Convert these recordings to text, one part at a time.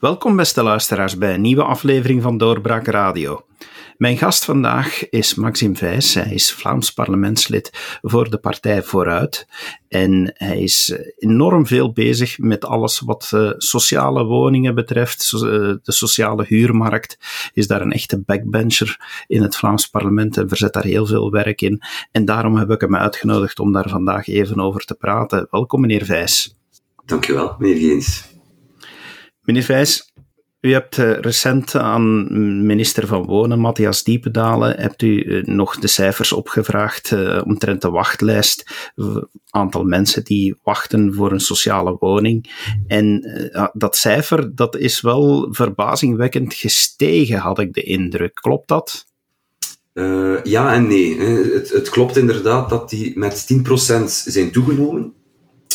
Welkom beste luisteraars bij een nieuwe aflevering van Doorbraak Radio. Mijn gast vandaag is Maxime Vijs. Hij is Vlaams parlementslid voor de partij Vooruit. En hij is enorm veel bezig met alles wat uh, sociale woningen betreft. Uh, de sociale huurmarkt is daar een echte backbencher in het Vlaams parlement en verzet daar heel veel werk in. En daarom heb ik hem uitgenodigd om daar vandaag even over te praten. Welkom meneer Vijs. Dankjewel, meneer Geens. Meneer Vijs, u hebt uh, recent aan minister van Wonen, Matthias Diependalen, hebt u uh, nog de cijfers opgevraagd omtrent de wachtlijst. aantal mensen die wachten voor een sociale woning. En dat cijfer, dat is wel verbazingwekkend gestegen, had ik de indruk. Klopt dat? ja en nee. Het, het, klopt inderdaad dat die met 10% zijn toegenomen.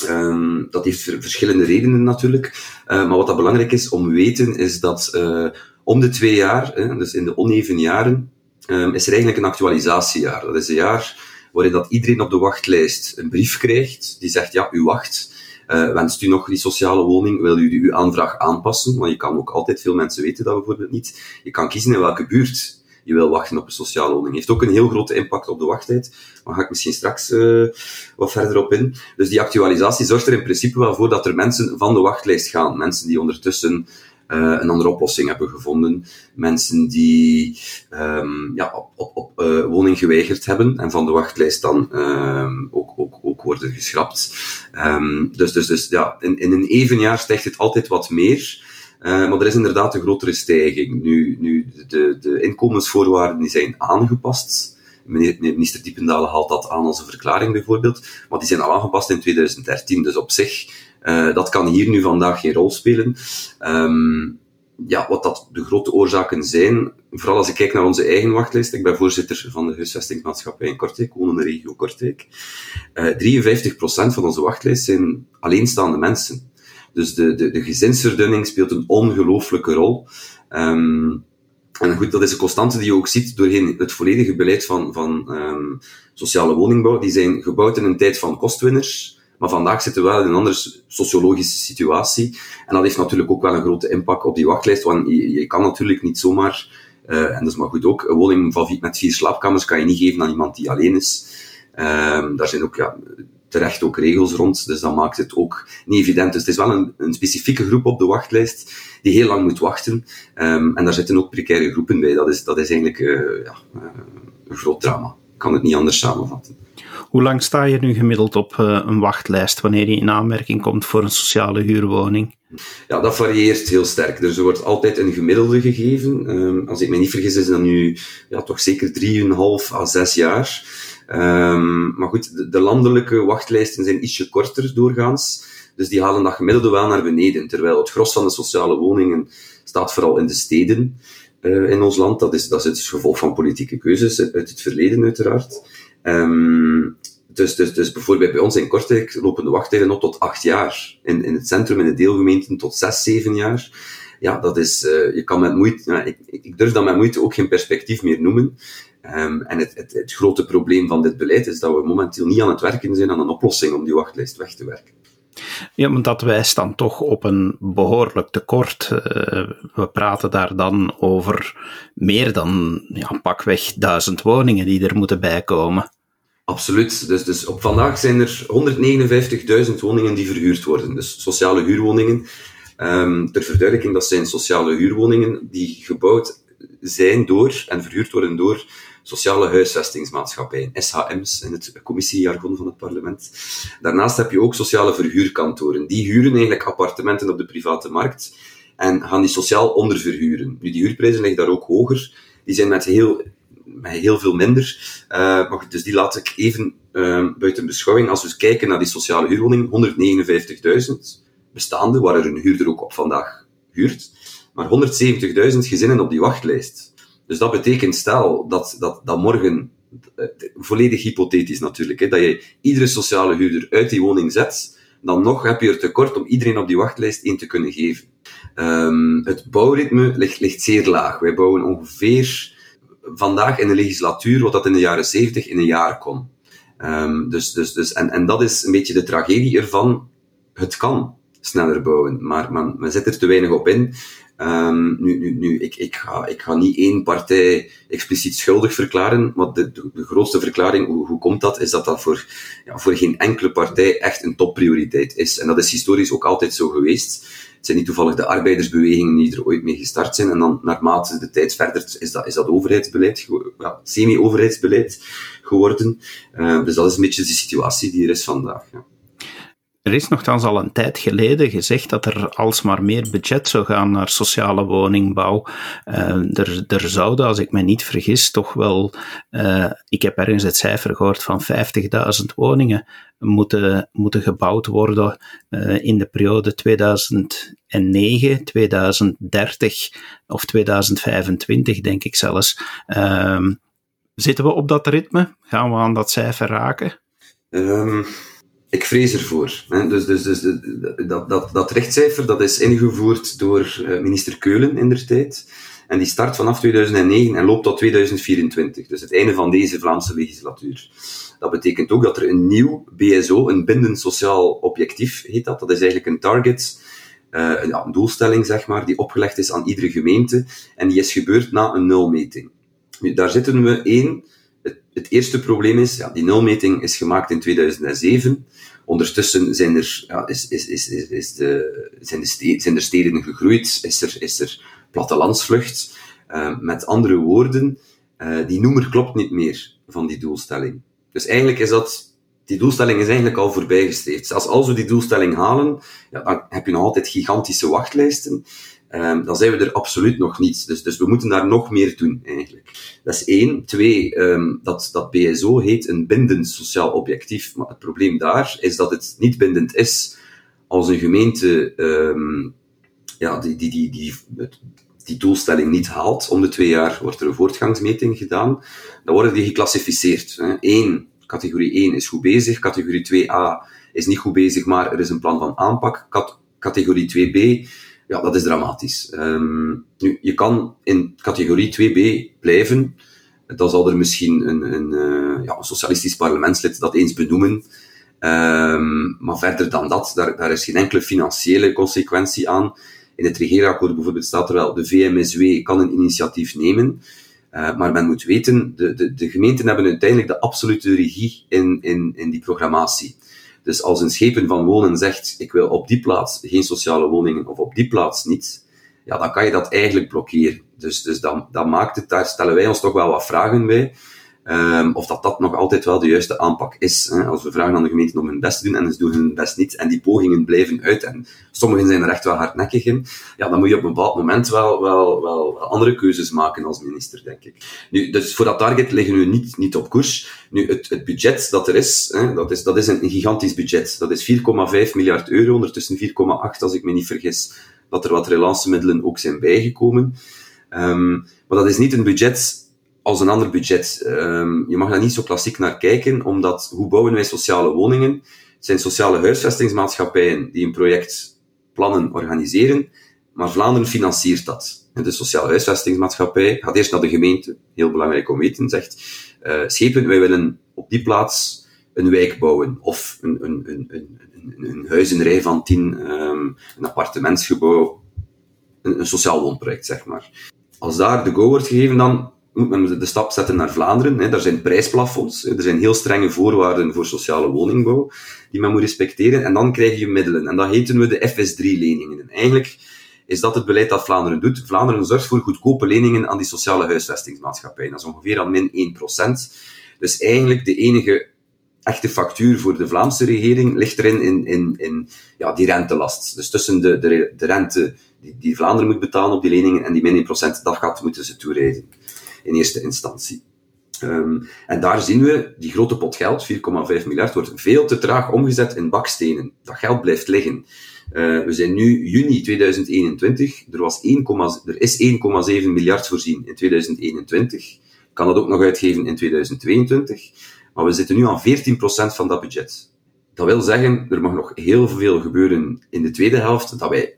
Um, dat heeft verschillende redenen natuurlijk. Uh, maar wat dat belangrijk is om te weten, is dat uh, om de twee jaar, hè, dus in de oneven jaren, um, is er eigenlijk een actualisatiejaar. Dat is een jaar waarin dat iedereen op de wachtlijst een brief krijgt die zegt, ja, u wacht. Uh, wenst u nog die sociale woning? Wil u uw aanvraag aanpassen? Want je kan ook altijd, veel mensen weten dat bijvoorbeeld niet. Je kan kiezen in welke buurt je wil wachten op een sociale woning. Heeft ook een heel grote impact op de wachttijd. Maar ga ik misschien straks uh, wat verder op in. Dus die actualisatie zorgt er in principe wel voor dat er mensen van de wachtlijst gaan. Mensen die ondertussen uh, een andere oplossing hebben gevonden. Mensen die um, ja, op, op, op uh, woning geweigerd hebben en van de wachtlijst dan um, ook, ook, ook worden geschrapt. Um, dus, dus, dus ja, in, in een even jaar stijgt het altijd wat meer. Uh, maar er is inderdaad een grotere stijging. Nu, nu de, de inkomensvoorwaarden die zijn aangepast. Meneer, minister Diependalen haalt dat aan als een verklaring bijvoorbeeld. Maar die zijn al aangepast in 2013. Dus op zich, uh, dat kan hier nu vandaag geen rol spelen. Um, ja, wat dat de grote oorzaken zijn, vooral als ik kijk naar onze eigen wachtlijst. Ik ben voorzitter van de huisvestingsmaatschappij in Kortrijk, de regio Kortrijk. Uh, 53% van onze wachtlijst zijn alleenstaande mensen. Dus de, de, de gezinsverdunning speelt een ongelooflijke rol. Um, en goed, dat is een constante die je ook ziet doorheen het volledige beleid van, van um, sociale woningbouw. Die zijn gebouwd in een tijd van kostwinners. Maar vandaag zitten we wel in een andere sociologische situatie. En dat heeft natuurlijk ook wel een grote impact op die wachtlijst. Want je, kan natuurlijk niet zomaar, uh, en dat is maar goed ook, een woning van, met vier slaapkamers kan je niet geven aan iemand die alleen is. Um, daar zijn ook ja, terecht ook regels rond, dus dat maakt het ook niet evident. Dus het is wel een, een specifieke groep op de wachtlijst die heel lang moet wachten. Um, en daar zitten ook precaire groepen bij. Dat is, dat is eigenlijk uh, ja, uh, een groot drama. Ik kan het niet anders samenvatten. Hoe lang sta je nu gemiddeld op uh, een wachtlijst wanneer je in aanmerking komt voor een sociale huurwoning? Ja, dat varieert heel sterk. Dus er wordt altijd een gemiddelde gegeven. Um, als ik me niet vergis, is dat nu ja, toch zeker 3,5 à 6 jaar. Um, maar goed, de, de, landelijke wachtlijsten zijn ietsje korter doorgaans. Dus die halen dat gemiddelde wel naar beneden. Terwijl het gros van de sociale woningen staat vooral in de steden uh, in ons land. Dat is, dat is het gevolg van politieke keuzes uit het verleden, uiteraard. Um, dus, dus, dus bijvoorbeeld bij ons in Kortrijk lopen de wachttijden op tot acht jaar. In, in het centrum, in de deelgemeenten, tot zes, zeven jaar. Ja, dat is, uh, je kan met moeite, ik, ik durf dat met moeite ook geen perspectief meer noemen. Um, en het, het, het, grote probleem van dit beleid is dat we momenteel niet aan het werken zijn aan een oplossing om die wachtlijst weg te werken. Ja, want dat wijst dan toch op een behoorlijk tekort. Uh, we praten daar dan over meer dan ja, pakweg duizend woningen die er moeten bijkomen. Absoluut. Dus, dus op vandaag zijn er 159.000 woningen die verhuurd worden. Dus sociale huurwoningen. Um, ter verduidelijking, dat zijn sociale huurwoningen die gebouwd zijn door en verhuurd worden door sociale huisvestingsmaatschappijen, SHM's in het commissiejargon van het parlement. Daarnaast heb je ook sociale verhuurkantoren. Die huren eigenlijk appartementen op de private markt en gaan die sociaal onderverhuren. Nu, die huurprijzen liggen daar ook hoger. Die zijn met heel, met heel veel minder. Maar dus die laat ik even uh, buiten beschouwing. Als we kijken naar die sociale huurwoningen, 159.000 bestaande, waar er een huurder ook op vandaag huurt, maar 170.000 gezinnen op die wachtlijst. Dus dat betekent, stel dat, dat, dat morgen, eh, volledig hypothetisch natuurlijk, hè, dat je iedere sociale huurder uit die woning zet, dan nog heb je er tekort om iedereen op die wachtlijst in te kunnen geven. Um, het bouwritme ligt, ligt zeer laag. Wij bouwen ongeveer vandaag in de legislatuur wat dat in de jaren 70 in een jaar kon. Um, dus, dus, dus, en, en dat is een beetje de tragedie ervan. Het kan sneller bouwen. Maar men, men zit er te weinig op in. Um, nu, nu, nu ik, ik, ga, ik ga niet één partij expliciet schuldig verklaren, maar de, de, grootste verklaring, hoe, hoe komt dat, is dat dat voor, ja, voor geen enkele partij echt een topprioriteit is. En dat is historisch ook altijd zo geweest. Het zijn niet toevallig de arbeidersbewegingen die er ooit mee gestart zijn, en dan naarmate de tijd verder is dat, is dat overheidsbeleid, ja, semi-overheidsbeleid geworden. Uh, dus dat is een beetje de situatie die er is vandaag. Ja. Er is nogthans al een tijd geleden gezegd dat er alsmaar meer budget zou gaan naar sociale woningbouw. Uh, er, er zouden, als ik me niet vergis, toch wel, uh, ik heb ergens het cijfer gehoord van 50.000 woningen moeten, moeten gebouwd worden uh, in de periode 2009, 2030 of 2025, denk ik zelfs. Ehm, zitten we op dat ritme? Gaan we aan dat cijfer raken? Um ik vrees ervoor. Hè. Dus, dus, dus dat, dat, dat rechtcijfer dat is ingevoerd door eh, minister Keulen in der tijd. En die start vanaf 2009 en loopt tot 2024. Dus het einde van deze Vlaamse legislatuur. Dat betekent ook dat er een nieuw BSO, een bindend sociaal objectief heet dat. Dat is eigenlijk een target, een, een doelstelling zeg maar, die opgelegd is aan iedere gemeente. En die is gebeurd na een nulmeting. Nu, daar zitten we één het, eerste probleem is, ja, die nulmeting is gemaakt in 2007. Ondertussen zijn er, ja, is, is, is, is de, zijn, de steden, zijn er steden gegroeid, is er, is er plattelandsvlucht. Uh, met andere woorden, uh, die noemer klopt niet meer van die doelstelling. Dus eigenlijk is dat, die doelstelling is eigenlijk al voorbijgestreefd. Zelfs als we die doelstelling halen, ja, dan heb je nog altijd gigantische wachtlijsten. Um, dan zijn we er absoluut nog niet. Dus, dus we moeten daar nog meer doen, eigenlijk. Dat is één. Twee, um, dat, dat BSO heet een bindend sociaal objectief. Maar het probleem daar is dat het niet bindend is als een gemeente um, ja, die, die, die, die, die doelstelling niet haalt. Om de twee jaar wordt er een voortgangsmeting gedaan. Dan worden die geclassificeerd. Hè. Eén, categorie 1 is goed bezig. Categorie 2a is niet goed bezig, maar er is een plan van aanpak. Cat categorie 2b ja, dat is dramatisch. Um, nu, je kan in categorie 2b blijven. Dan zal er misschien een, een, uh, ja, socialistisch parlementslid dat eens benoemen. Um, maar verder dan dat, daar, daar is geen enkele financiële consequentie aan. In het regeerakkoord bijvoorbeeld staat er wel, de VMSW kan een initiatief nemen. Uh, maar men moet weten, de, de, de gemeenten hebben uiteindelijk de absolute regie in, in, in die programmatie. Dus als een schepen van wonen zegt, ik wil op die plaats geen sociale woningen of op die plaats niet, ja, dan kan je dat eigenlijk blokkeren. Dus, dus dan, dan maakt het, daar stellen wij ons toch wel wat vragen bij. Um, of dat dat nog altijd wel de juiste aanpak is. Hè. Als we vragen aan de gemeenten om hun best te doen en ze doen hun best niet, en die pogingen blijven uit, en sommigen zijn er echt wel hardnekkig in, ja, dan moet je op een bepaald moment wel, wel, wel andere keuzes maken als minister, denk ik. Nu, dus voor dat target liggen we niet, niet op koers. Nu, het, het budget dat er is, hè, dat is, dat is een, gigantisch budget. Dat is 4,5 miljard euro, ondertussen 4,8 als ik me niet vergis, dat er wat relancemiddelen ook zijn bijgekomen. Um, maar dat is niet een budget als een ander budget. Um, je mag daar niet zo klassiek naar kijken, omdat hoe bouwen wij sociale woningen? Het zijn sociale huisvestingsmaatschappijen die een project plannen, organiseren, maar Vlaanderen financiert dat. De sociale huisvestingsmaatschappij gaat eerst naar de gemeente, heel belangrijk om weten, zegt, uh, schepen, wij willen op die plaats een wijk bouwen, of een, een, een, een, een, huizenrij van tien, um, een appartementsgebouw, een, een sociaal woonproject, zeg maar. Als daar de go wordt gegeven, dan moet men de stap zetten naar Vlaanderen. Hè. Daar zijn prijsplafonds, er zijn heel strenge voorwaarden voor sociale woningbouw die men moet respecteren. En dan krijg je middelen. En dat heten we de FS3-leningen. En eigenlijk is dat het beleid dat Vlaanderen doet. Vlaanderen zorgt voor goedkope leningen aan die sociale huisvestingsmaatschappijen. Dat is ongeveer aan min 1%. Dus eigenlijk de enige echte factuur voor de Vlaamse regering ligt erin in, in, in ja, die rentelast. Dus tussen de, de, rente die, die Vlaanderen moet betalen op die leningen en die min 1%, dat gaat moeten ze toerijden in eerste instantie. Um, en daar zien we, die grote pot geld, 4,5 miljard, wordt veel te traag omgezet in bakstenen. Dat geld blijft liggen. Uh, we zijn nu juni 2021. Er, was 1, er is 1,7 miljard voorzien in 2021. Kan dat ook nog uitgeven in 2022. Maar we zitten nu aan 14% van dat budget. Dat wil zeggen, er mag nog heel veel gebeuren in de tweede helft, dat wij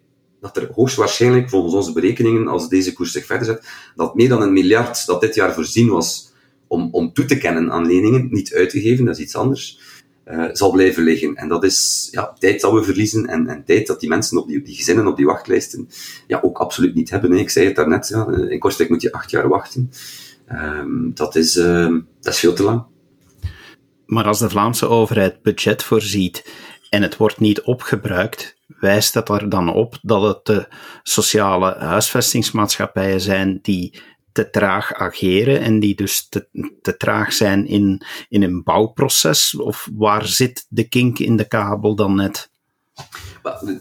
dat er hoogstwaarschijnlijk, volgens onze berekeningen, als deze koers zich verder zet, dat meer dan een miljard dat dit jaar voorzien was om, om toe te kennen aan leningen, niet uitgegeven, dat is iets anders, uh, zal blijven liggen. En dat is ja, tijd dat we verliezen en, en tijd dat die mensen op die, die gezinnen op die wachtlijsten ja, ook absoluut niet hebben. Ik zei het daarnet, ja, in Kortrijk moet je acht jaar wachten. Um, dat, is, uh, dat is veel te lang. Maar als de Vlaamse overheid budget voorziet en het wordt niet opgebruikt, wijst dat er dan op dat het de sociale huisvestingsmaatschappijen zijn die te traag ageren en die dus te, te traag zijn in, in een bouwproces? Of waar zit de kink in de kabel dan net?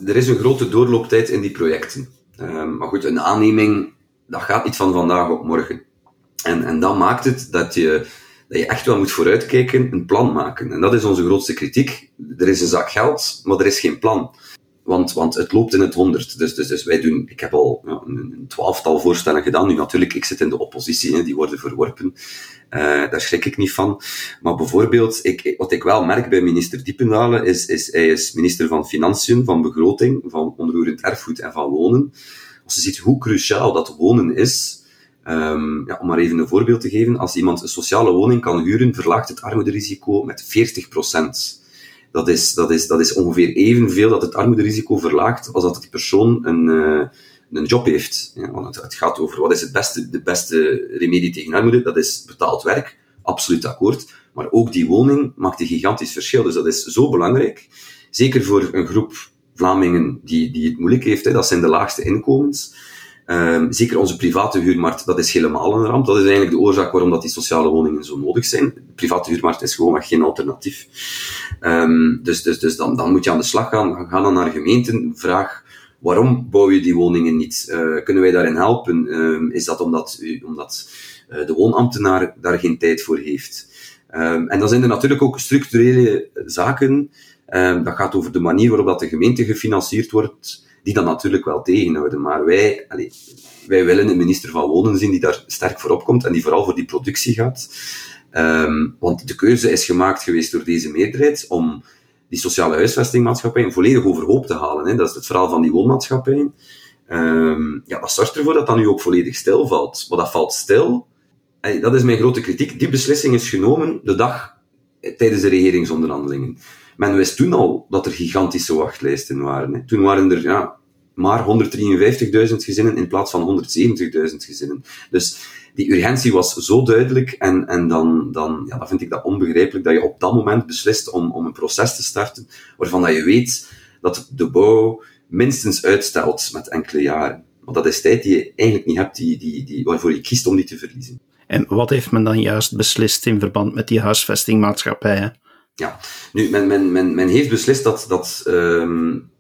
Er is een grote doorlooptijd in die projecten. Ehm, maar goed, een aanneming, dat gaat niet van vandaag op morgen. En, en dat maakt het dat je, dat je echt wel moet vooruitkijken, een plan maken. En dat is onze grootste kritiek. Er is een zak geld, maar er is geen plan. Want, want het loopt in het honderd. Dus, dus, dus wij doen, ik heb al een, twaalftal voorstellen gedaan. Nu natuurlijk, ik zit in de oppositie, hè, die worden verworpen. Uh, daar schrik ik niet van. Maar bijvoorbeeld, ik, wat ik wel merk bij minister Diependalen, is, is hij is minister van Financiën, van Begroting, van Onroerend Erfgoed en van Wonen. Als je ziet hoe cruciaal dat wonen is, um, ja, om maar even een voorbeeld te geven, als iemand een sociale woning kan huren, verlaagt het armoederisico met 40 procent dat is, dat is, dat is ongeveer evenveel dat het armoederisico verlaagt als dat die persoon een, uh, een job heeft. Ja, want het, het, gaat over wat is het beste, de beste remedie tegen armoede. Dat is betaald werk, absoluut akkoord. Maar ook die woning maakt een gigantisch verschil. Dus dat is zo belangrijk. Zeker voor een groep Vlamingen die, die het moeilijk heeft. Hè. Dat zijn de laagste inkomens. Um, zeker onze private huurmarkt, dat is helemaal een ramp. Dat is eigenlijk de oorzaak waarom dat die sociale woningen zo nodig zijn. De private huurmarkt is gewoon geen alternatief. Um, dus dus, dus dan, dan moet je aan de slag gaan. Ga dan naar gemeenten, vraag waarom bouw je die woningen niet? Uh, kunnen wij daarin helpen? Um, is dat omdat, omdat uh, de woonambtenaar daar geen tijd voor heeft? en dan zijn er natuurlijk ook structurele zaken. dat gaat over de manier waarop dat de gemeente gefinancierd wordt die dat natuurlijk wel tegenhouden. Maar wij, wij willen een minister van Wonen zien die daar sterk voor opkomt en die vooral voor die productie gaat. Um, want de keuze is gemaakt geweest door deze meerderheid om die sociale huisvestingmaatschappijen volledig overhoop te halen. Hè. Dat is het verhaal van die woonmaatschappijen. Um, ja, dat zorgt ervoor dat dat nu ook volledig stilvalt. Maar dat valt stil. Allee, dat is mijn grote kritiek. Die beslissing is genomen de dag tijdens de regeringsonderhandelingen. Men wist toen al dat er gigantische wachtlijsten waren. Hè. Toen waren er ja, maar 153.000 gezinnen in plaats van 170.000 gezinnen. Dus die urgentie was zo duidelijk en, en dan, dan, ja, dan vind ik dat onbegrijpelijk dat je op dat moment beslist om, om een proces te starten waarvan dat je weet dat de bouw minstens uitstelt met enkele jaren. Want dat is tijd die je eigenlijk niet hebt, die, die, die, waarvoor je kiest om die te verliezen. En wat heeft men dan juist beslist in verband met die huisvestingmaatschappijen? Ja, nu, men, men, men, men heeft beslist dat, dat um,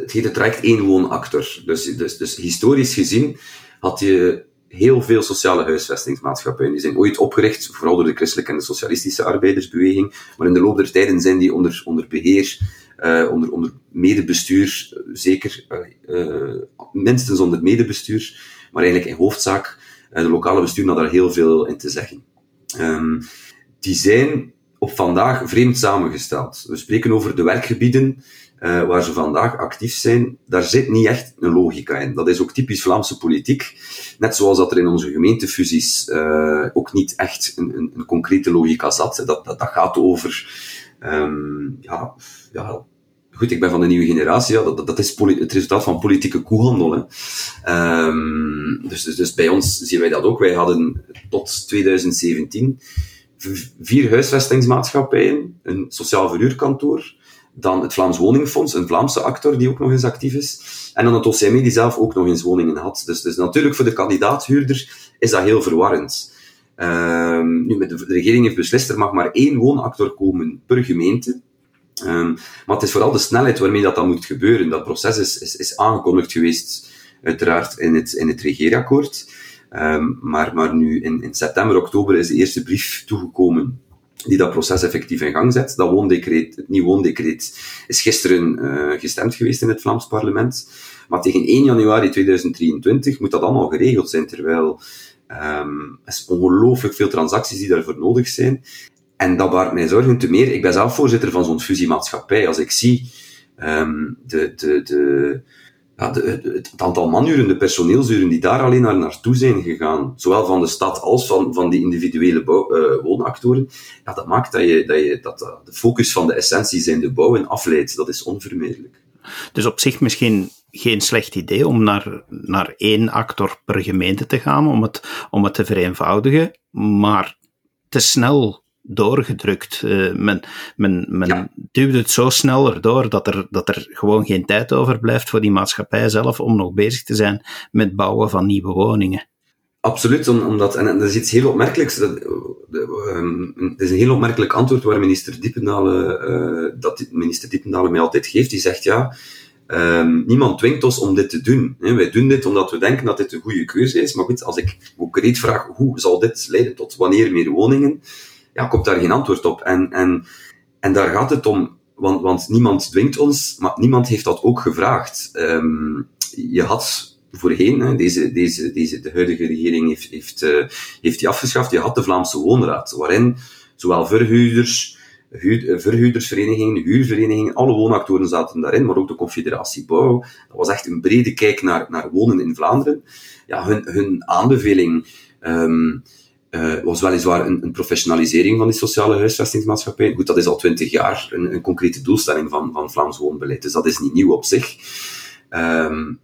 het heet het traject één woonactor. Dus, dus, dus historisch gezien had je heel veel sociale huisvestingsmaatschappijen. Die zijn ooit opgericht, vooral door de christelijke en de socialistische arbeidersbeweging. Maar in de loop der tijden zijn die onder, onder beheer, uh, onder, onder medebestuur, zeker, uh, minstens onder medebestuur, maar eigenlijk in hoofdzaak, de lokale bestuur had daar heel veel in te zeggen. Um, die zijn op vandaag vreemd samengesteld. We spreken over de werkgebieden uh, waar ze vandaag actief zijn. Daar zit niet echt een logica in. Dat is ook typisch Vlaamse politiek. Net zoals dat er in onze gemeentefusies uh, ook niet echt een, een, een, concrete logica zat. Dat, dat, dat gaat over, um, ja, ja, goed, ik ben van de nieuwe generatie, dat, dat is het resultaat van politieke koehandel. Hè. Um, dus, dus, dus bij ons zien wij dat ook. Wij hadden tot 2017 vier huisvestingsmaatschappijen, een sociaal verhuurkantoor, dan het Vlaams Woningfonds, een Vlaamse actor die ook nog eens actief is, en dan het OCME die zelf ook nog eens woningen had. Dus, dus natuurlijk voor de kandidaathuurder is dat heel verwarrend. Um, nu, met de, regering heeft beslist, er mag maar één woonactor komen per gemeente. Um, maar het is vooral de snelheid waarmee dat dan moet gebeuren. Dat proces is, is, is aangekondigd geweest, uiteraard, in het, in het regeerakkoord. Um, maar, maar nu in, in september, oktober is de eerste brief toegekomen die dat proces effectief in gang zet. Dat woondecreet, het nieuwe woondecreet is gisteren uh, gestemd geweest in het Vlaams parlement. Maar tegen 1 januari 2023 moet dat allemaal geregeld zijn, terwijl um, er ongelooflijk veel transacties die daarvoor nodig zijn. En dat baart mij zorgen te meer. Ik ben zelf voorzitter van zo'n fusiemaatschappij. Als ik zie um, de, de, de, ja, de, het, aantal manuren, de personeelsuren die daar alleen naar naartoe zijn gegaan, zowel van de stad als van, van die individuele bouw, uh, woonactoren, ja, dat maakt dat, je, dat, je, dat de focus van de essentie zijn de bouw afleidt. Dat is onvermijdelijk. Dus op zich misschien geen slecht idee om naar, naar één actor per gemeente te gaan, om het, om het te vereenvoudigen, maar te snel doorgedrukt. Uh, men men, men ja. duwt het zo snel erdoor dat er, dat er gewoon geen tijd overblijft voor die maatschappij zelf om nog bezig te zijn met bouwen van nieuwe woningen. Absoluut, omdat, en dat is iets heel opmerkelijks. Dat, um, het is een heel opmerkelijk antwoord waar minister Diependale, uh, dat minister mij altijd geeft. Die zegt ja, um, niemand dwingt ons om dit te doen. Wij doen dit omdat we denken dat dit een goede keuze is. Maar goed, als ik concreet vraag hoe zal dit leiden tot wanneer meer woningen, ja, komt daar geen antwoord op. En, en, en daar gaat het om, want, want niemand dwingt ons, maar niemand heeft dat ook gevraagd. Um, je had voorheen, hè, deze, deze, deze, de huidige regering heeft, heeft, uh, heeft die afgeschaft, je had de Vlaamse Woonraad, waarin zowel verhuurders, huur, verhuurdersverenigingen, huurverenigingen, alle woonactoren zaten daarin, maar ook de Confederatie Bouw. Dat was echt een brede kijk naar, naar wonen in Vlaanderen. Ja, hun, hun aanbeveling um, uh, was weliswaar een, een, professionalisering van die sociale huisvestingsmaatschappij. Goed, dat is al twintig jaar een, een, concrete doelstelling van, van Vlaams woonbeleid, dus dat is niet nieuw op zich. Um,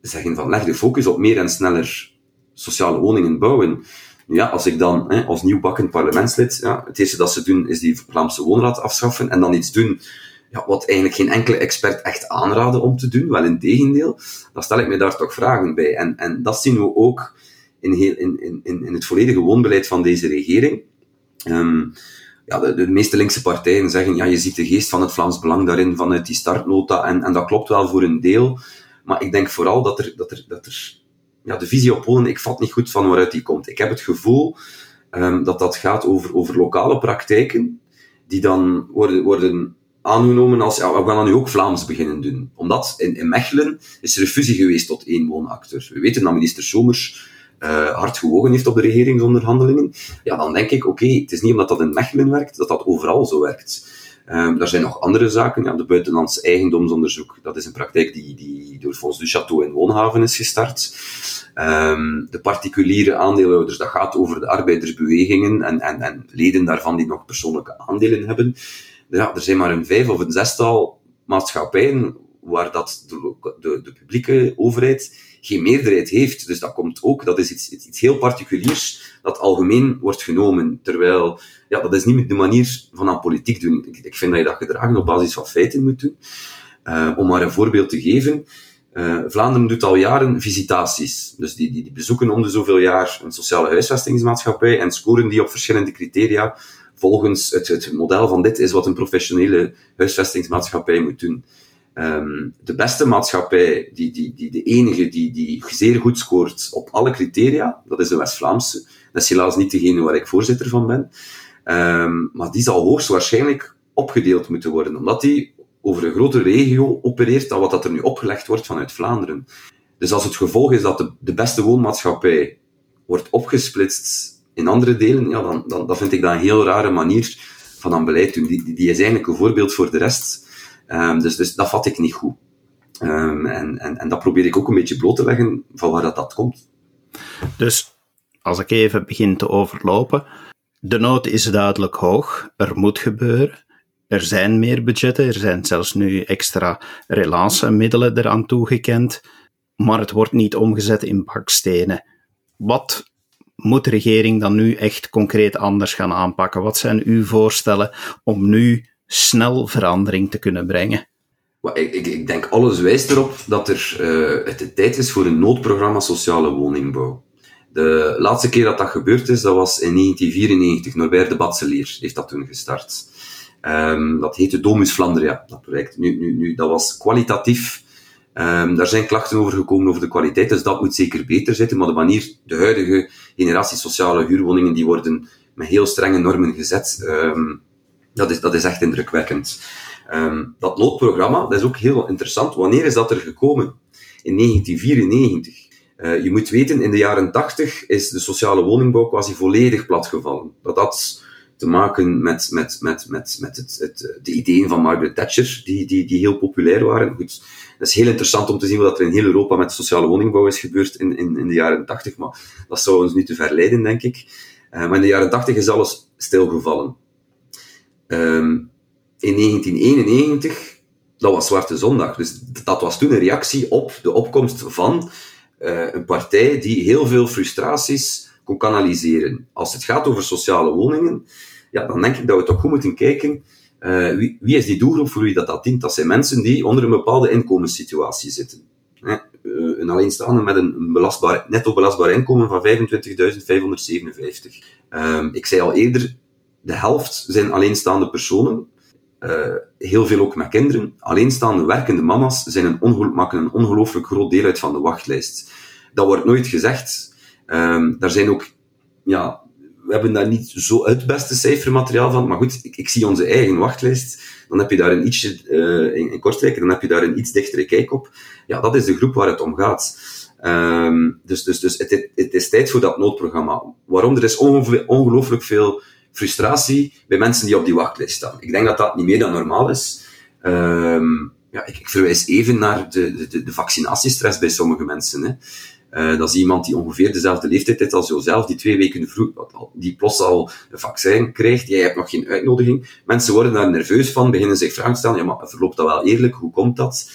zeggen van leg de focus op meer en sneller sociale woningen bouwen. Ja, als ik dan hè, als nieuwbakken parlementslid, ja, het eerste dat ze doen is die Vlaamse woonraad afschaffen en dan iets doen ja, wat eigenlijk geen enkele expert echt aanraden om te doen, wel in tegendeel, dan stel ik me daar toch vragen bij. En, en dat zien we ook in, heel, in, in, in het volledige woonbeleid van deze regering. Um, ja, de, meeste linkse partijen zeggen, ja, je ziet de geest van het Vlaams Belang daarin vanuit die startnota, en, en dat klopt wel voor een deel, maar ik denk vooral dat er, dat er, dat er ja, de visie op Polen, ik vat niet goed van waaruit die komt. Ik heb het gevoel um, dat dat gaat over, over lokale praktijken, die dan worden, worden aangenomen als, ja, we gaan nu ook Vlaams beginnen doen. Omdat in, in Mechelen is er een fusie geweest tot één woonacteur. We weten dat minister Somers uh, hard gewogen heeft op de regeringsonderhandelingen. Ja, dan denk ik, oké, het is niet omdat dat in Mechelen werkt, dat dat overal zo werkt. Er zijn nog andere zaken. Ja, de buitenlands eigendomsonderzoek, dat is een praktijk die, die door Fons du Château in Woonhaven is gestart. Um, de particuliere aandeelhouders, dat gaat over de arbeidersbewegingen en, en, en leden daarvan die nog persoonlijke aandelen hebben. Ja, er zijn maar een vijf of een zestal maatschappijen waar dat de, de publieke overheid geen meerderheid heeft. Dus dat komt ook, dat is iets, iets heel particuliers dat algemeen wordt genomen. Terwijl, ja, dat is niet de manier van aan politiek doen. Ik, ik vind dat je dat gedragen op basis van feiten moet doen. Uh, om maar een voorbeeld te geven. Uh, Vlaanderen doet al jaren visitaties. Dus die, die, die bezoeken om de zoveel jaar een sociale huisvestingsmaatschappij en scoren die op verschillende criteria volgens het, het model van dit is wat een professionele huisvestingsmaatschappij moet doen. Um, de beste maatschappij, die, die, die, de enige die, die zeer goed scoort op alle criteria, dat is de West-Vlaamse. Dat is helaas niet degene waar ik voorzitter van ben. Um, maar die zal hoogstwaarschijnlijk opgedeeld moeten worden, omdat die over een grotere regio opereert dan wat dat er nu opgelegd wordt vanuit Vlaanderen. Dus als het gevolg is dat de, beste woonmaatschappij wordt opgesplitst in andere delen, ja, dan, dan, dan vind ik dat een heel rare manier van aan beleid doen. Die, die is eigenlijk een voorbeeld voor de rest Um, dus, dus dat vat ik niet goed. Um, en, en, en dat probeer ik ook een beetje bloot te leggen van waar dat, dat komt. Dus als ik even begin te overlopen, de nood is duidelijk hoog, er moet gebeuren. Er zijn meer budgetten, er zijn zelfs nu extra relance-middelen eraan toegekend, maar het wordt niet omgezet in bakstenen. Wat moet de regering dan nu echt concreet anders gaan aanpakken? Wat zijn uw voorstellen om nu snel verandering te kunnen brengen? Ik, ik, ik denk alles wijst erop dat er, uh, het de tijd is voor een noodprogramma sociale woningbouw. De laatste keer dat dat gebeurd is, dat was in 1994. Norbert de Batselier heeft dat toen gestart. Um, dat heette Domus Flandria, dat project. Nu, nu, nu, dat was kwalitatief. Um, daar zijn klachten over gekomen over de kwaliteit, dus dat moet zeker beter zitten. Maar de manier, de huidige generatie sociale huurwoningen, die worden met heel strenge normen gezet. Um, dat is, dat is echt indrukwekkend. Um, dat noodprogramma, dat is ook heel interessant. Wanneer is dat er gekomen? In 1994. Uh, eh, je moet weten, in de jaren 80 is de sociale woningbouw quasi volledig platgevallen. Dat had te maken met, met, met, met, met het, het, de ideeën van Margaret Thatcher, die, die, die heel populair waren. Goed, het is heel interessant om te zien wat er in heel Europa met sociale woningbouw is gebeurd in, in, in de jaren 80, maar dat zou ons niet te verleiden, denk ik. Uh, maar in de jaren 80 is alles stilgevallen. Um, in 1991, dat was Zwarte Zondag, dus dat was toen een reactie op de opkomst van uh, een partij die heel veel frustraties kon kanaliseren. Als het gaat over sociale woningen, ja, dan denk ik dat we toch goed moeten kijken uh, wie, wie, is die doelgroep voor wie dat, dat dient? Dat zijn mensen die onder een bepaalde inkomenssituatie zitten. Uh, een alleenstaande met een belastbaar, netto belastbaar inkomen van 25.557. Uh, ik zei al eerder, de helft zijn alleenstaande personen. Uh, heel veel ook met kinderen. Alleenstaande werkende mama's zijn een maken een ongelooflijk groot deel uit van de wachtlijst. Dat wordt nooit gezegd. Uh, daar zijn ook ja, we hebben daar niet zo het beste cijfermateriaal van, maar goed, ik, ik zie onze eigen wachtlijst. Dan heb je daar een ietsje, uh, in, in dan heb je daar een iets dichtere kijk op. Ja, dat is de groep waar het om gaat. Um, dus dus, dus het, het, is tijd voor dat noodprogramma. Waarom? Er is ongelooflijk veel frustratie bij mensen die op die wachtlijst staan. Ik denk dat dat niet meer dan normaal is. Um, ja, ik, ik, verwijs even naar de, de, de vaccinatiestress bij sommige mensen. Hè. Uh, dat is iemand die ongeveer dezelfde leeftijd heeft als jezelf, die twee weken vroeg, die plots al een vaccin krijgt, jij hebt nog geen uitnodiging. Mensen worden daar nerveus van, beginnen zich vragen te stellen, ja, maar verloopt dat wel eerlijk? Hoe komt dat?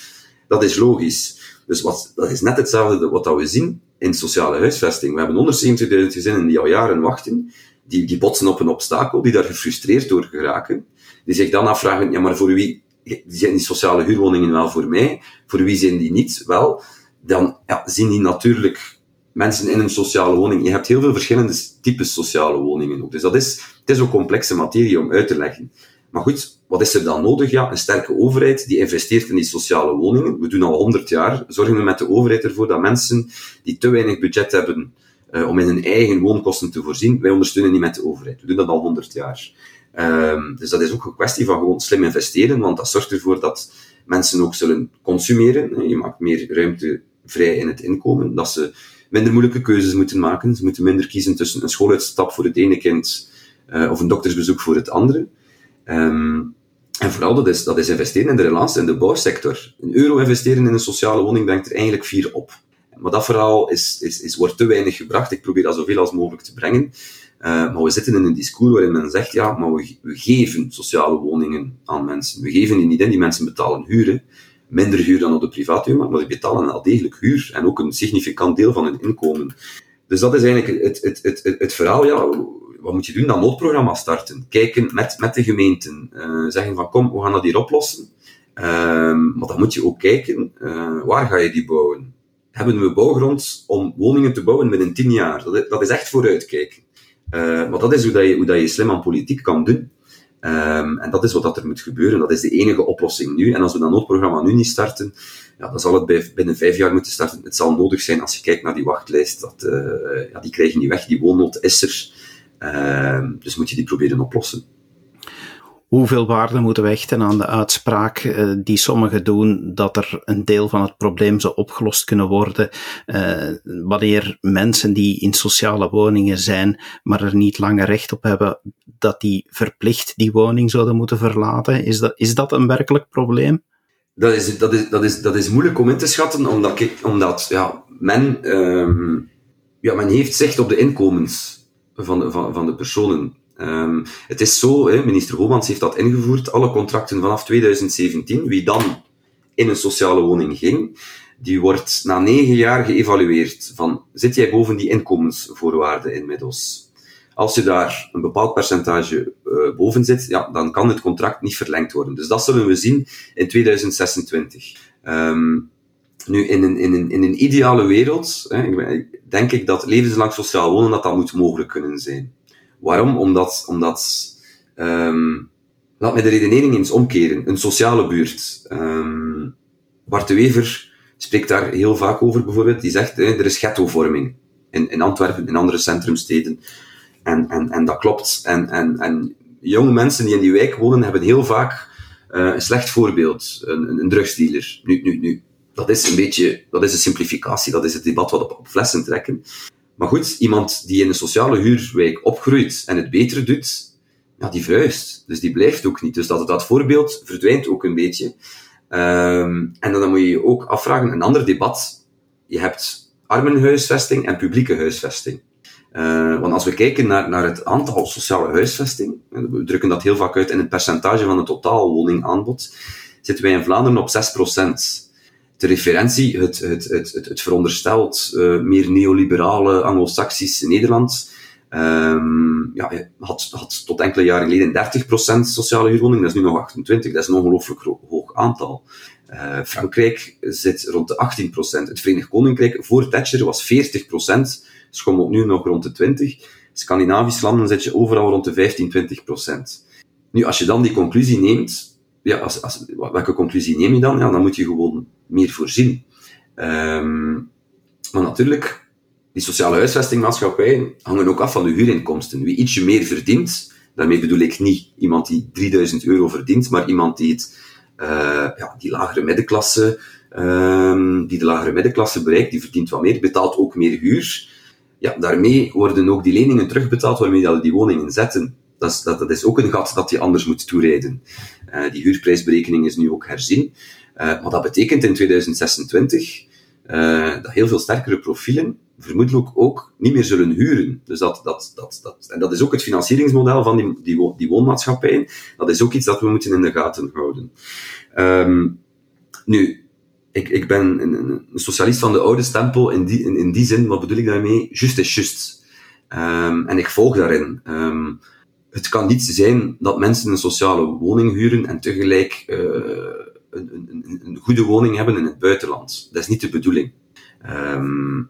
Dat is logisch. Dus wat, dat is net hetzelfde wat dat we zien in sociale huisvesting. We hebben 170.000 gezinnen die al jaren wachten, die, die botsen op een obstakel, die daar gefrustreerd door geraken, die zich dan afvragen, ja, maar voor wie zijn die sociale huurwoningen wel voor mij? Voor wie zijn die niet? Wel, dan ja, zien die natuurlijk mensen in een sociale woning. Je hebt heel veel verschillende types sociale woningen ook. Dus dat is, het is ook complexe materie om uit te leggen. Maar goed, wat is er dan nodig? Ja, een sterke overheid die investeert in die sociale woningen. We doen al 100 jaar, zorgen we met de overheid ervoor dat mensen die te weinig budget hebben uh, om in hun eigen woonkosten te voorzien, wij ondersteunen die met de overheid. We doen dat al 100 jaar. Um, dus dat is ook een kwestie van gewoon slim investeren, want dat zorgt ervoor dat mensen ook zullen consumeren. Je maakt meer ruimte vrij in het inkomen, dat ze minder moeilijke keuzes moeten maken. Ze moeten minder kiezen tussen een schooluitstap voor het ene kind uh, of een doktersbezoek voor het andere. Um, en vooral, dat is, dat is investeren in de relatie in de bouwsector. Een euro investeren in een sociale woning brengt er eigenlijk vier op. Maar dat verhaal is, is, is, wordt te weinig gebracht. Ik probeer dat zoveel als mogelijk te brengen. Uh, maar we zitten in een discours waarin men zegt, ja, maar we, we geven sociale woningen aan mensen. We geven die niet in, die mensen betalen huren minder huur dan op de private maar die betalen al degelijk huur en ook een significant deel van hun inkomen. Dus dat is eigenlijk het, het, het, het, het verhaal. Ja, wat moet je doen? Dan noodprogramma starten. Kijken met, met de gemeenten. Uh, zeggen van kom, we gaan dat hier oplossen. Uh, maar dan moet je ook kijken, uh, waar ga je die bouwen? Hebben we bouwgrond om woningen te bouwen binnen tien jaar? Dat is, echt vooruitkijken. Uh, maar dat is hoe, dat je, hoe dat je slim aan politiek kan doen. Um, en dat is wat dat er moet gebeuren. Dat is de enige oplossing nu. En als we dat noodprogramma nu niet starten, ja, dan zal het binnen vijf jaar moeten starten. Het zal nodig zijn als je kijkt naar die wachtlijst. Dat, uh, ja, die krijgen niet weg. Die woonnood is er. Uh, dus moet je die proberen oplossen hoeveel waarde moeten we aan de uitspraak uh, die sommigen doen dat er een deel van het probleem zou opgelost kunnen worden uh, wanneer mensen die in sociale woningen zijn, maar er niet langer recht op hebben, dat die verplicht die woning zouden moeten verlaten? Is dat, is dat een werkelijk probleem? Dat is, dat, is, dat, is, dat is moeilijk om in te schatten, omdat, omdat ja, men, um, ja, men heeft zicht op de inkomens van, van, van de personen. Um, het is zo, hè, minister Homans heeft dat ingevoerd, alle contracten vanaf 2017, wie dan in een sociale woning ging, die wordt na negen jaar geëvalueerd van, zit jij boven die inkomensvoorwaarden inmiddels? Als je daar een bepaald percentage uh, boven zit, ja, dan kan het contract niet verlengd worden. Dus dat zullen we zien in 2026. Um, ehm, nu, in een, in, een, in een ideale wereld, hè, denk ik dat levenslang sociaal wonen, dat dat moet mogelijk kunnen zijn. Waarom? Omdat, omdat um, laat mij de redenering eens omkeren. Een sociale buurt. Um, Bart de Wever spreekt daar heel vaak over bijvoorbeeld. Die zegt, er is ghettovorming in, in Antwerpen, in andere centrumsteden. En, en, en dat klopt. En, en, en jonge mensen die in die wijk wonen, hebben heel vaak uh, een slecht voorbeeld. Een, een drugsdealer. Nu, nu, nu. Dat is een beetje, dat is een simplificatie, dat is het debat wat op, op flessen trekken. Maar goed, iemand die in een sociale huurwijk opgroeit en het beter doet, die verhuist. Dus die blijft ook niet. Dus dat, dat voorbeeld verdwijnt ook een beetje. Um, en dan moet je je ook afvragen, een ander debat. Je hebt armenhuisvesting en publieke huisvesting. Uh, want als we kijken naar, naar het aantal sociale huisvesting, we drukken dat heel vaak uit in het percentage van het totaal woningaanbod, zitten wij in Vlaanderen op 6% de referentie, het, het, het, het, het verondersteld uh, meer neoliberale anglo-saxisch Nederland, um, ja, had, had tot enkele jaren geleden 30% sociale huurwoningen, dat is nu nog 28%, dat is een ongelooflijk hoog aantal. Uh, Frankrijk zit rond de 18%, het Verenigd Koninkrijk voor Thatcher was 40%, schommelt nu nog rond de 20%. Scandinavische landen zit je overal rond de 15, 20%. Nu, als je dan die conclusie neemt, ja, als, als, welke conclusie neem je dan? Ja, dan moet je gewoon meer voorzien. Um, maar natuurlijk, die sociale huisvestingmaatschappijen hangen ook af van de huurinkomsten. Wie ietsje meer verdient, daarmee bedoel ik niet iemand die 3000 euro verdient, maar iemand die het, uh, ja, die lagere middenklasse, um, die de lagere middenklasse bereikt, die verdient wat meer, betaalt ook meer huur. Ja, daarmee worden ook die leningen terugbetaald waarmee die, die woningen zetten. Dat is, dat, dat is ook een gat dat je anders moet toerijden. Uh, die huurprijsberekening is nu ook herzien. Maar dat betekent in 2026 uh, dat heel veel sterkere profielen vermoedelijk ook niet meer zullen huren. Dus dat, dat, dat, dat, en dat is ook het financieringsmodel van die, die, woonmaatschappijen. Dat is ook iets dat we moeten in de gaten houden. Um, nu, ik, ik ben een, een, socialist van de oude stempel in die, in, in die zin. Wat bedoel ik daarmee? Just is just. Um, en ik volg daarin. Um, het kan niet zijn dat mensen een sociale woning huren en tegelijk uh, een, een, een, goede woning hebben in het buitenland. Dat is niet de bedoeling. Um,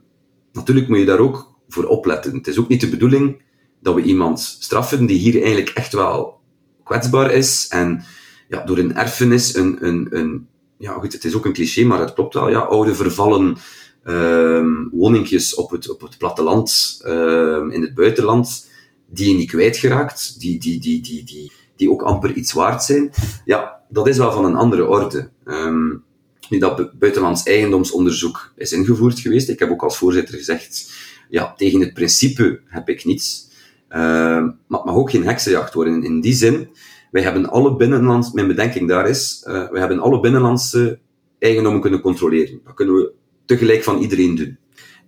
natuurlijk moet je daar ook voor opletten. Het is ook niet de bedoeling dat we iemand straffen die hier eigenlijk echt wel kwetsbaar is en ja, door een erfenis, een, een, een, ja goed, het is ook een cliché, maar het klopt wel, ja, oude vervallen um, woningjes op het, op het platteland, um, in het buitenland, die je niet kwijtgeraakt, die, die, die, die, die, die ook amper iets waard zijn, ja, dat is wel van een andere orde. Um, nu, dat buitenlands eigendomsonderzoek is ingevoerd geweest. Ik heb ook als voorzitter gezegd, ja, tegen het principe heb ik niets. Uh, maar het mag ook geen heksenjacht worden. In die zin, wij hebben alle binnenlands, mijn bedenking daar is, uh, wij hebben alle binnenlandse eigendommen kunnen controleren. Dat kunnen we tegelijk van iedereen doen.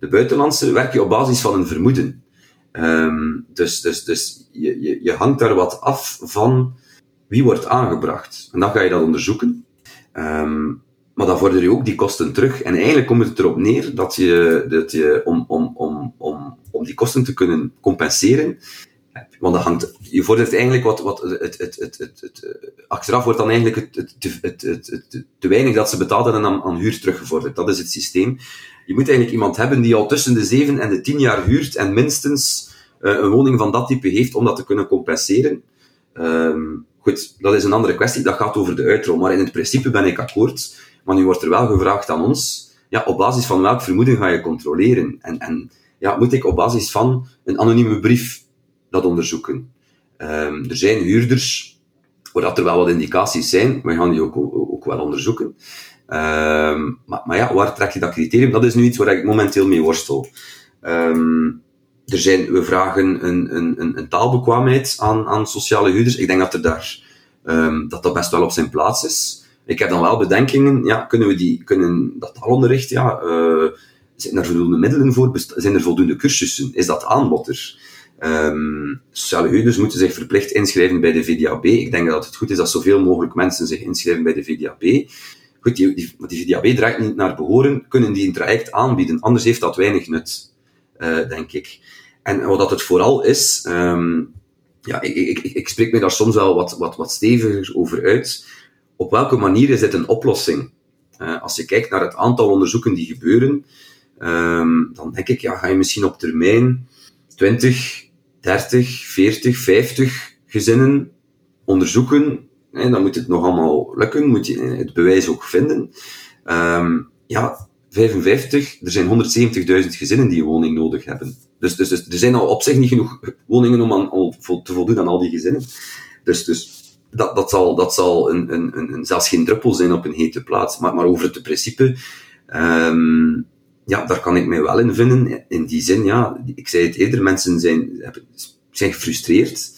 De buitenlandse werk je op basis van een vermoeden. Um, dus dus, dus je, je, je hangt daar wat af van wie wordt aangebracht. En dan ga je dat onderzoeken. Um, maar dan vorder je ook die kosten terug. En eigenlijk komt het erop neer dat je, dat je om, om, om, om, om die kosten te kunnen compenseren, want dat hangt, je vordert eigenlijk wat, wat het, het, het, het, achteraf wordt dan eigenlijk het, het, het, te weinig dat ze betaalden en aan, aan huur teruggevorderd. Dat is het systeem. Je moet eigenlijk iemand hebben die al tussen de 7 en de 10 jaar huurt en minstens uh, een woning van dat type heeft om dat te kunnen compenseren. Um, goed, dat is een andere kwestie. Dat gaat over de uitrol. Maar in het principe ben ik akkoord. Maar nu wordt er wel gevraagd aan ons, ja, op basis van welk vermoeden ga je controleren? En, en ja, moet ik op basis van een anonieme brief dat onderzoeken? Um, er zijn huurders, waar er wel wat indicaties zijn, we gaan die ook, ook wel onderzoeken. Um, maar, maar, ja, waar trek je dat criterium? Dat is nu iets waar ik momenteel mee worstel. Um, er zijn, we vragen een, een, een, taalbekwaamheid aan, aan sociale huurders. Ik denk dat er daar, dat, dat best wel op zijn plaats is. Ik heb dan wel bedenkingen, ja, kunnen we die, kunnen dat taalonderricht, ja, uh, zijn er voldoende middelen voor? Zijn er voldoende cursussen? Is dat aanbod er? Um, sociale huurders moeten zich verplicht inschrijven bij de VDAB. Ik denk dat het goed is dat zoveel mogelijk mensen zich inschrijven bij de VDAB. Goed, die, die, die VDAB draait niet naar behoren, kunnen die een traject aanbieden. Anders heeft dat weinig nut, uh, denk ik. En wat het vooral is, um, ja, ik, ik, ik, spreek me daar soms wel wat, wat, wat steviger over uit op welke manier is dit een oplossing? Uh, als je kijkt naar het aantal onderzoeken die gebeuren, um, dan denk ik, ja, ga je misschien op termijn 20, 30, 40, 50 gezinnen onderzoeken. En dan moet het nog allemaal lukken, moet je het bewijs ook vinden. Um, ja, 55, er zijn 170.000 gezinnen die een woning nodig hebben. Dus, dus, dus er zijn al op zich niet genoeg woningen om aan, te voldoen aan al die gezinnen. Dus, dus dat, dat zal, dat zal een, een, een, zelfs geen druppel zijn op een hete plaats. Maar, maar over het principe, um, ja, daar kan ik mij wel in vinden. In die zin, ja, ik zei het eerder, mensen zijn, zijn gefrustreerd.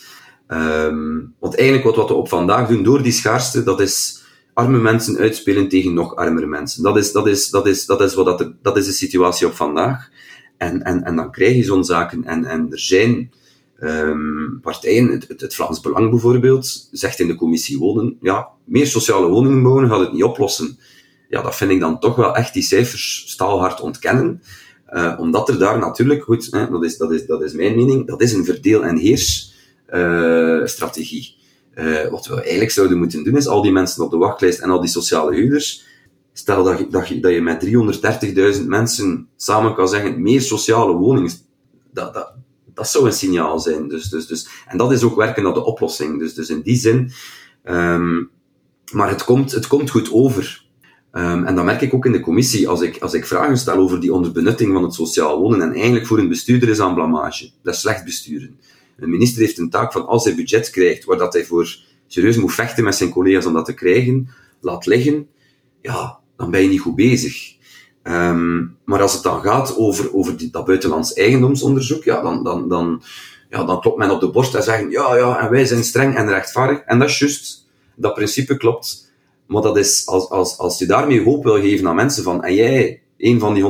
Ehm, want eigenlijk wat, wat we op vandaag doen, door die schaarste, dat is arme mensen uitspelen tegen nog armere mensen. Dat is, dat is, dat is, dat is, wat dat, dat is de situatie op vandaag. En, en, en dan krijg je zo'n zaken. En, en er zijn um, partijen, het, het, Vlaams Belang bijvoorbeeld, zegt in de commissie wonen, ja, meer sociale woningen bouwen gaat het niet oplossen. Ja, dat vind ik dan toch wel echt die cijfers staalhard ontkennen. Uh, omdat er daar natuurlijk, goed, hè, dat, is, dat, is, dat is mijn mening, dat is een verdeel- en heers-strategie. Uh, wat we eigenlijk zouden moeten doen, is al die mensen op de wachtlijst en al die sociale huurders, stel dat je, dat dat je met 330.000 mensen samen kan zeggen, meer sociale woningen, dat, dat, dat zou een signaal zijn. Dus, dus, dus, en dat is ook werken naar de oplossing. Dus, dus in die zin, um, maar het komt, het komt goed over. Um, en dat merk ik ook in de commissie, als ik, als ik vragen stel over die onderbenutting van het sociaal wonen, en eigenlijk voor een bestuurder is aan blamage. Dat is slecht besturen. Een minister heeft een taak van als hij budget krijgt, waar dat hij voor serieus moet vechten met zijn collega's om dat te krijgen, laat liggen, ja, dan ben je niet goed bezig. Um, maar als het dan gaat over, over dat buitenlands eigendomsonderzoek, ja, dan, dan, dan, ja, dan klopt men op de borst en zeggen, ja, ja, en wij zijn streng en rechtvaardig. En dat is juist, dat principe klopt. Maar dat is, als, als, als je daarmee hoop wil geven aan mensen van, en jij, een van die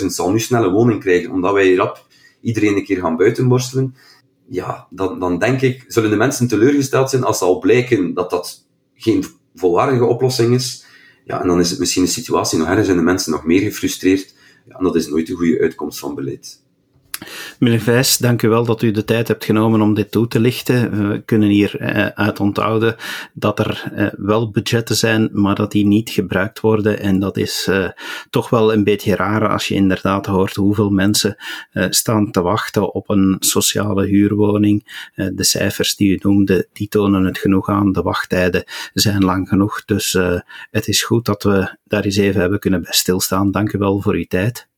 170.000, zal nu snel een woning krijgen, omdat wij rap iedereen een keer gaan buitenborstelen, ja, dan, dan denk ik, zullen de mensen teleurgesteld zijn als zal blijken dat dat geen volwaardige oplossing is. Ja, en dan is het misschien een situatie nog erger, zijn de mensen nog meer gefrustreerd. Ja, en dat is nooit een goede uitkomst van beleid. Meneer Vijs, dank u wel dat u de tijd hebt genomen om dit toe te lichten. We kunnen hier eh, uit onthouden dat er eh, wel budgetten zijn, maar dat die niet gebruikt worden. En dat is uh, toch wel een beetje raar als je inderdaad hoort hoeveel mensen staan te wachten op een sociale huurwoning. De cijfers die u noemde, die tonen het genoeg aan. De wachttijden zijn lang genoeg. Dus het is goed dat we daar eens even hebben kunnen bij stilstaan. Dank u wel voor uw tijd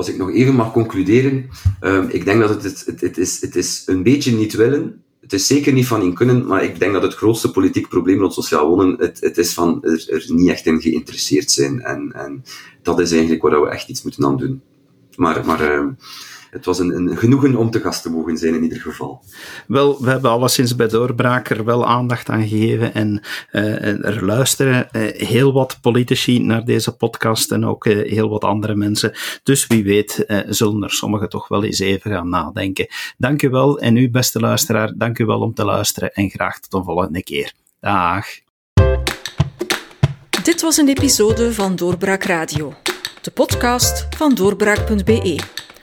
als ik nog even mag concluderen, um, ik denk dat het, het, het, is, het is een beetje niet willen. Het is zeker niet van in kunnen, maar ik denk dat het grootste politiek probleem rond sociaal wonen, het, het is van er, er niet echt in geïnteresseerd zijn. En, en dat is eigenlijk waar we echt iets moeten aan doen. Maar, maar uh, het was een, een, genoegen om te gast te mogen zijn in ieder geval. Wel, we hebben alleszins bij Doorbraak er wel aandacht aan gegeven en uh, er luisteren uh, heel wat politici naar deze podcast en ook uh, heel wat andere mensen. Dus wie weet zullen er sommigen toch wel eens even gaan nadenken. Dank u wel en u beste luisteraar, dank u wel om te luisteren en graag tot een volgende keer. Dag. Dit was een episode van Doorbraak Radio, de podcast van doorbraak.be.